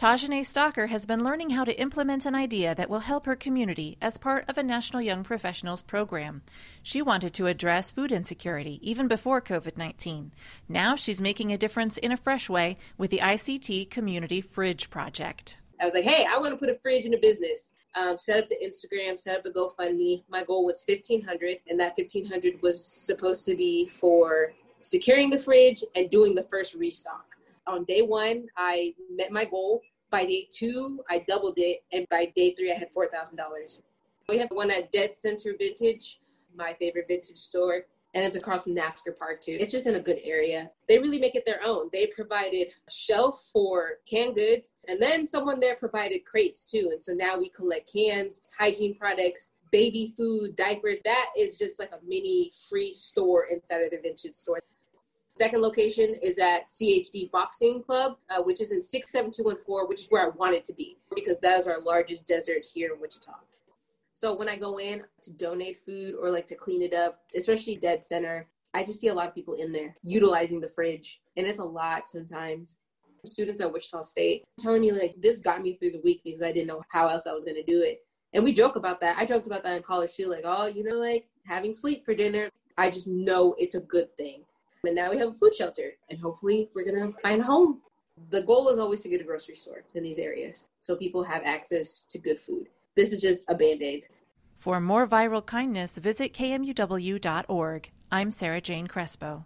Tajane Stalker has been learning how to implement an idea that will help her community as part of a National Young Professionals program. She wanted to address food insecurity even before COVID 19. Now she's making a difference in a fresh way with the ICT Community Fridge Project. I was like, hey, I want to put a fridge in a business. Um, set up the Instagram, set up a GoFundMe. My goal was 1500 and that 1500 was supposed to be for securing the fridge and doing the first restock. On day one, I met my goal by day two, I doubled it, and by day three, I had four thousand dollars. We have one at Dead Center Vintage, my favorite vintage store, and it's across from Naftzger Park too. It's just in a good area. They really make it their own. They provided a shelf for canned goods, and then someone there provided crates too. And so now we collect cans, hygiene products, baby food, diapers. That is just like a mini free store inside of the vintage store. Second location is at CHD Boxing Club, uh, which is in 67214, which is where I want it to be because that is our largest desert here in Wichita. So when I go in to donate food or like to clean it up, especially Dead Center, I just see a lot of people in there utilizing the fridge, and it's a lot sometimes. Students at Wichita State telling me like this got me through the week because I didn't know how else I was going to do it. And we joke about that. I joked about that in college too, like, oh, you know, like having sleep for dinner. I just know it's a good thing. And now we have a food shelter, and hopefully we're gonna find a home. The goal is always to get a grocery store in these areas so people have access to good food. This is just a band aid. For more viral kindness, visit kmuw.org. I'm Sarah Jane Crespo.